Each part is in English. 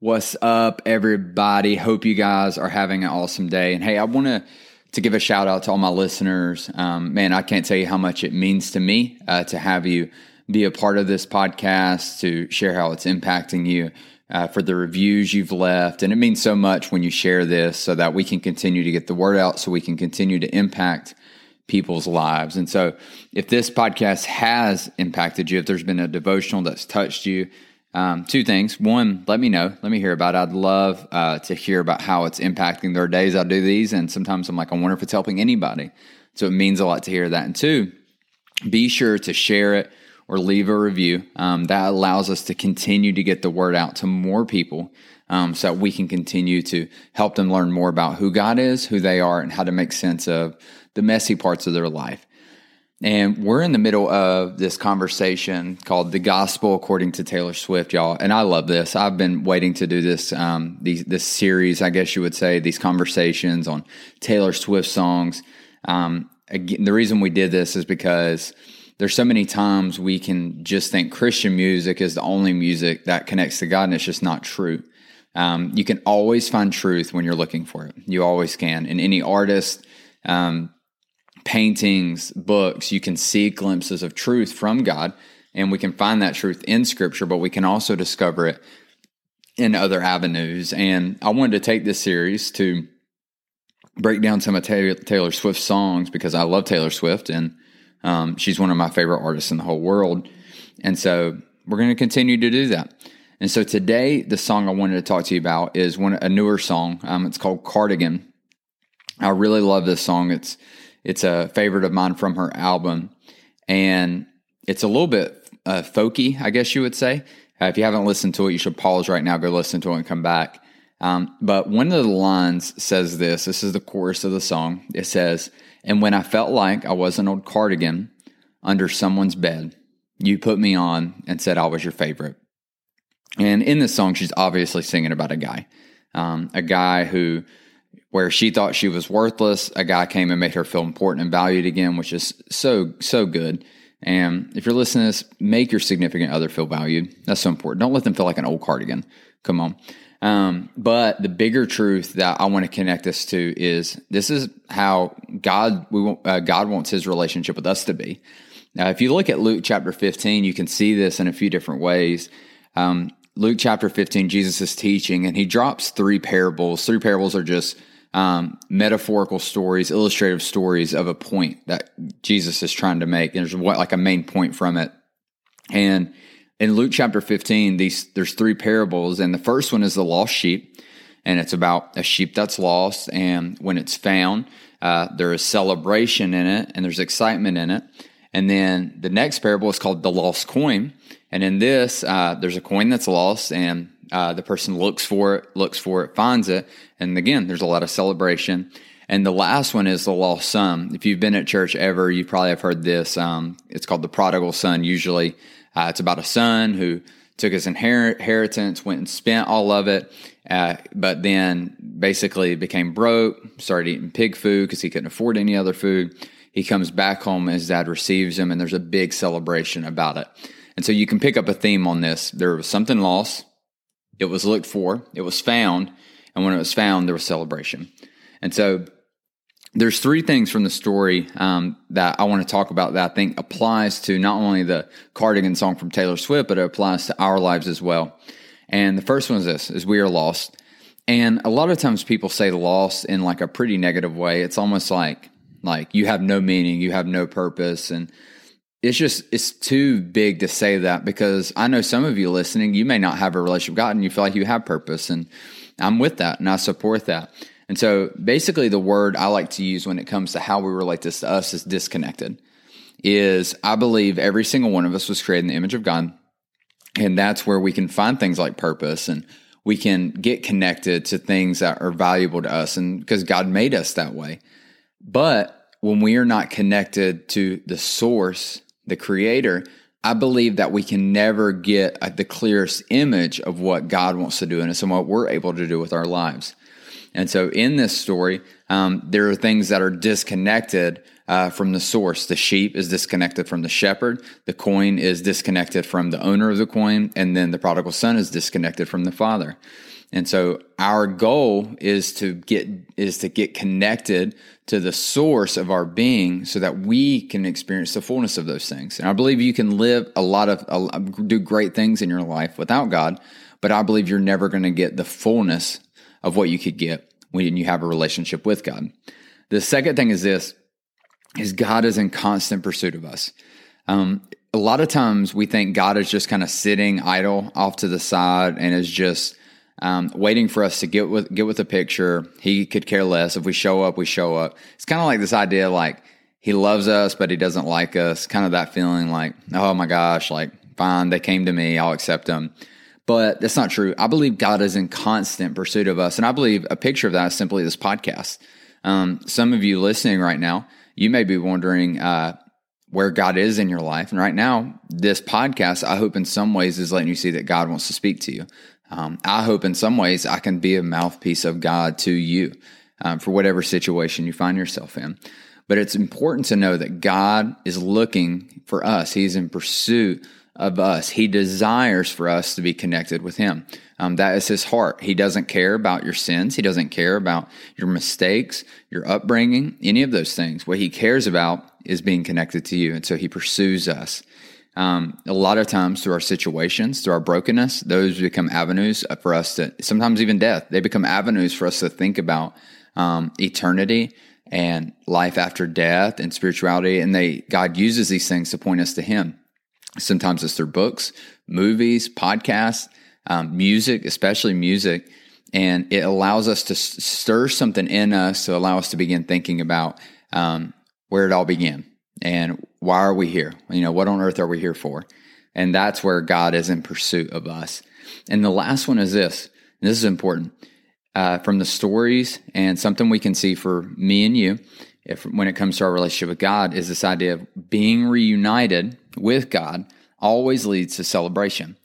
What's up, everybody? Hope you guys are having an awesome day. And hey, I want to to give a shout out to all my listeners. Um, man, I can't tell you how much it means to me uh, to have you be a part of this podcast, to share how it's impacting you, uh, for the reviews you've left, and it means so much when you share this, so that we can continue to get the word out, so we can continue to impact people's lives. And so, if this podcast has impacted you, if there's been a devotional that's touched you um, two things. One, let me know. Let me hear about it. I'd love uh, to hear about how it's impacting their days. I do these, and sometimes I'm like, I wonder if it's helping anybody. So it means a lot to hear that. And two, be sure to share it or leave a review. Um, that allows us to continue to get the word out to more people um, so that we can continue to help them learn more about who God is, who they are, and how to make sense of the messy parts of their life. And we're in the middle of this conversation called "The Gospel According to Taylor Swift," y'all. And I love this. I've been waiting to do this, um, these, this series, I guess you would say, these conversations on Taylor Swift songs. Um, again, the reason we did this is because there's so many times we can just think Christian music is the only music that connects to God, and it's just not true. Um, you can always find truth when you're looking for it. You always can. And any artist, um, paintings, books, you can see glimpses of truth from God, and we can find that truth in Scripture, but we can also discover it in other avenues. And I wanted to take this series to break down some of Taylor Swift's songs because I love Taylor Swift, and um, she's one of my favorite artists in the whole world. And so we're going to continue to do that. And so today, the song I wanted to talk to you about is one a newer song. Um, it's called Cardigan. I really love this song. It's it's a favorite of mine from her album, and it's a little bit uh, folky, I guess you would say. Uh, if you haven't listened to it, you should pause right now, go listen to it, and come back. Um, but one of the lines says this. This is the chorus of the song. It says, "And when I felt like I was an old cardigan under someone's bed, you put me on and said I was your favorite." And in this song, she's obviously singing about a guy, um, a guy who where she thought she was worthless, a guy came and made her feel important and valued again, which is so, so good. And if you're listening to this, make your significant other feel valued. That's so important. Don't let them feel like an old cardigan. Come on. Um, but the bigger truth that I want to connect this to is this is how God we want, uh, God wants His relationship with us to be. Now, if you look at Luke chapter 15, you can see this in a few different ways. Um, Luke chapter 15, Jesus is teaching, and he drops three parables. Three parables are just um, metaphorical stories, illustrative stories of a point that Jesus is trying to make. There's what like a main point from it. And in Luke chapter 15, these there's three parables, and the first one is the lost sheep, and it's about a sheep that's lost, and when it's found, uh, there is celebration in it, and there's excitement in it. And then the next parable is called the lost coin, and in this, uh, there's a coin that's lost, and uh, the person looks for it, looks for it, finds it. And again, there's a lot of celebration. And the last one is the lost son. If you've been at church ever, you probably have heard this. Um, it's called the prodigal son. Usually, uh, it's about a son who took his inheritance, went and spent all of it, uh, but then basically became broke, started eating pig food because he couldn't afford any other food. He comes back home, his dad receives him, and there's a big celebration about it. And so you can pick up a theme on this. There was something lost, it was looked for, it was found, and when it was found, there was celebration. And so there's three things from the story um, that I want to talk about that I think applies to not only the Cardigan song from Taylor Swift, but it applies to our lives as well. And the first one is this: is we are lost. And a lot of times people say lost in like a pretty negative way. It's almost like like you have no meaning, you have no purpose, and it's just it's too big to say that because I know some of you listening, you may not have a relationship with God and you feel like you have purpose, and I'm with that and I support that. And so basically the word I like to use when it comes to how we relate this to us is disconnected. Is I believe every single one of us was created in the image of God. And that's where we can find things like purpose and we can get connected to things that are valuable to us and because God made us that way. But when we are not connected to the source, the creator, I believe that we can never get the clearest image of what God wants to do in us and what we're able to do with our lives. And so in this story, um, there are things that are disconnected uh, from the source. The sheep is disconnected from the shepherd. The coin is disconnected from the owner of the coin. And then the prodigal son is disconnected from the father. And so our goal is to get is to get connected to the source of our being so that we can experience the fullness of those things. And I believe you can live a lot of do great things in your life without God, but I believe you're never going to get the fullness of what you could get when you have a relationship with God. The second thing is this is God is in constant pursuit of us. Um, a lot of times we think God is just kind of sitting idle off to the side and is just um, waiting for us to get with get with the picture. He could care less if we show up. We show up. It's kind of like this idea, like he loves us, but he doesn't like us. Kind of that feeling, like oh my gosh, like fine, they came to me, I'll accept them. But that's not true. I believe God is in constant pursuit of us, and I believe a picture of that is simply this podcast. Um, some of you listening right now you may be wondering uh, where God is in your life. And right now, this podcast, I hope in some ways is letting you see that God wants to speak to you. Um, I hope in some ways I can be a mouthpiece of God to you um, for whatever situation you find yourself in. But it's important to know that God is looking for us. He's in pursuit of us. He desires for us to be connected with Him. Um, that is His heart. He doesn't care about your sins. He doesn't care about your mistakes, your upbringing, any of those things. What He cares about is being connected to you. And so He pursues us. Um, a lot of times through our situations, through our brokenness, those become avenues for us to, sometimes even death, they become avenues for us to think about um, eternity and life after death and spirituality. And they, God uses these things to point us to Him. Sometimes it's through books, movies, podcasts, um, music, especially music. And it allows us to stir something in us to allow us to begin thinking about um, where it all began and why are we here? You know, what on earth are we here for? And that's where God is in pursuit of us. And the last one is this, this is important. Uh, from the stories and something we can see for me and you, if when it comes to our relationship with God, is this idea of being reunited with God always leads to celebration.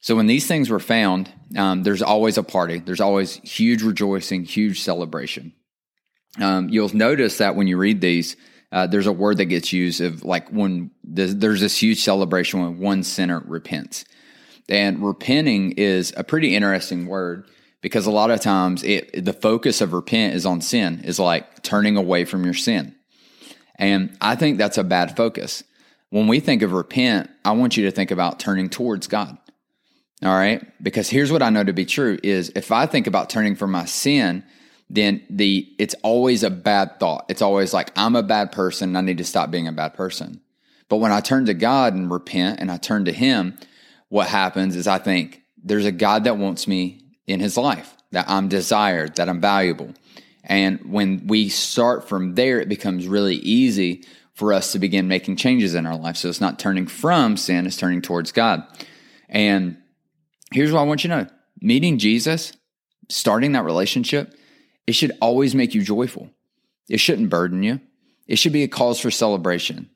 So when these things were found, um, there's always a party. There's always huge rejoicing, huge celebration. Um, you'll notice that when you read these, uh, there's a word that gets used of like when there's, there's this huge celebration when one sinner repents. And repenting is a pretty interesting word because a lot of times it, the focus of repent is on sin, is like turning away from your sin. And I think that's a bad focus when we think of repent, I want you to think about turning towards God. All right? Because here's what I know to be true is if I think about turning from my sin, then the it's always a bad thought. It's always like I'm a bad person, I need to stop being a bad person. But when I turn to God and repent and I turn to him, what happens is I think there's a God that wants me in his life, that I'm desired, that I'm valuable. And when we start from there, it becomes really easy for us to begin making changes in our life. So it's not turning from sin, it's turning towards God. And here's what I want you to know meeting Jesus, starting that relationship, it should always make you joyful. It shouldn't burden you. It should be a cause for celebration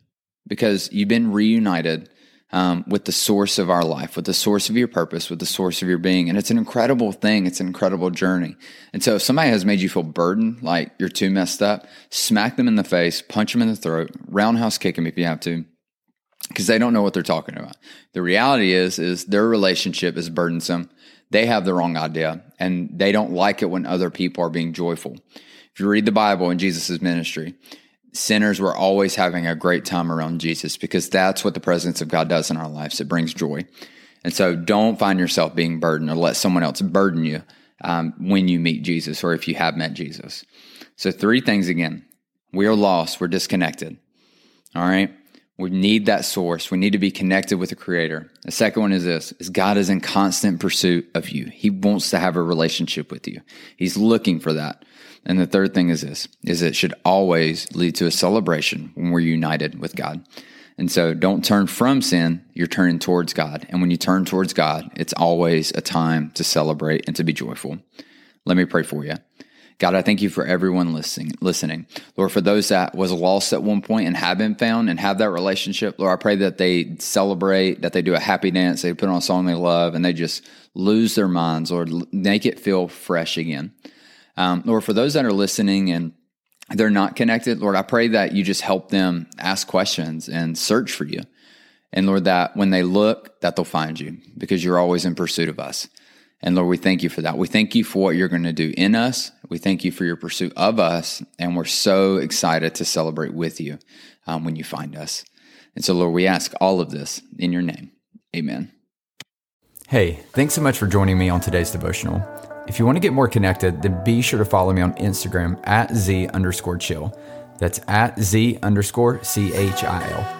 because you've been reunited um, with the source of our life, with the source of your purpose, with the source of your being. And it's an incredible thing. It's an incredible journey. And so if somebody has made you feel burdened, like you're too messed up, smack them in the face, punch them in the throat, roundhouse kick them if you have to, because they don't know what they're talking about. The reality is, is their relationship is burdensome. They have the wrong idea and they don't like it when other people are being joyful. If you read the Bible in Jesus' ministry, sinners were always having a great time around Jesus because that's what the presence of God does in our lives. It brings joy. And so don't find yourself being burdened or let someone else burden you um, when you meet Jesus or if you have met Jesus. So, three things again we are lost, we're disconnected. All right. We need that source. We need to be connected with the creator. The second one is this is God is in constant pursuit of you. He wants to have a relationship with you. He's looking for that. And the third thing is this, is it should always lead to a celebration when we're united with God. And so don't turn from sin, you're turning towards God. And when you turn towards God, it's always a time to celebrate and to be joyful. Let me pray for you. God, I thank you for everyone listening. Listening, Lord, for those that was lost at one point and have been found and have that relationship, Lord, I pray that they celebrate, that they do a happy dance, they put on a song they love, and they just lose their minds, Lord, make it feel fresh again. Um, Lord, for those that are listening and they're not connected, Lord, I pray that you just help them ask questions and search for you. And Lord, that when they look, that they'll find you because you're always in pursuit of us. And Lord, we thank you for that. We thank you for what you're going to do in us. We thank you for your pursuit of us. And we're so excited to celebrate with you um, when you find us. And so, Lord, we ask all of this in your name. Amen. Hey, thanks so much for joining me on today's devotional. If you want to get more connected, then be sure to follow me on Instagram at Z underscore chill. That's at Z underscore C H I L.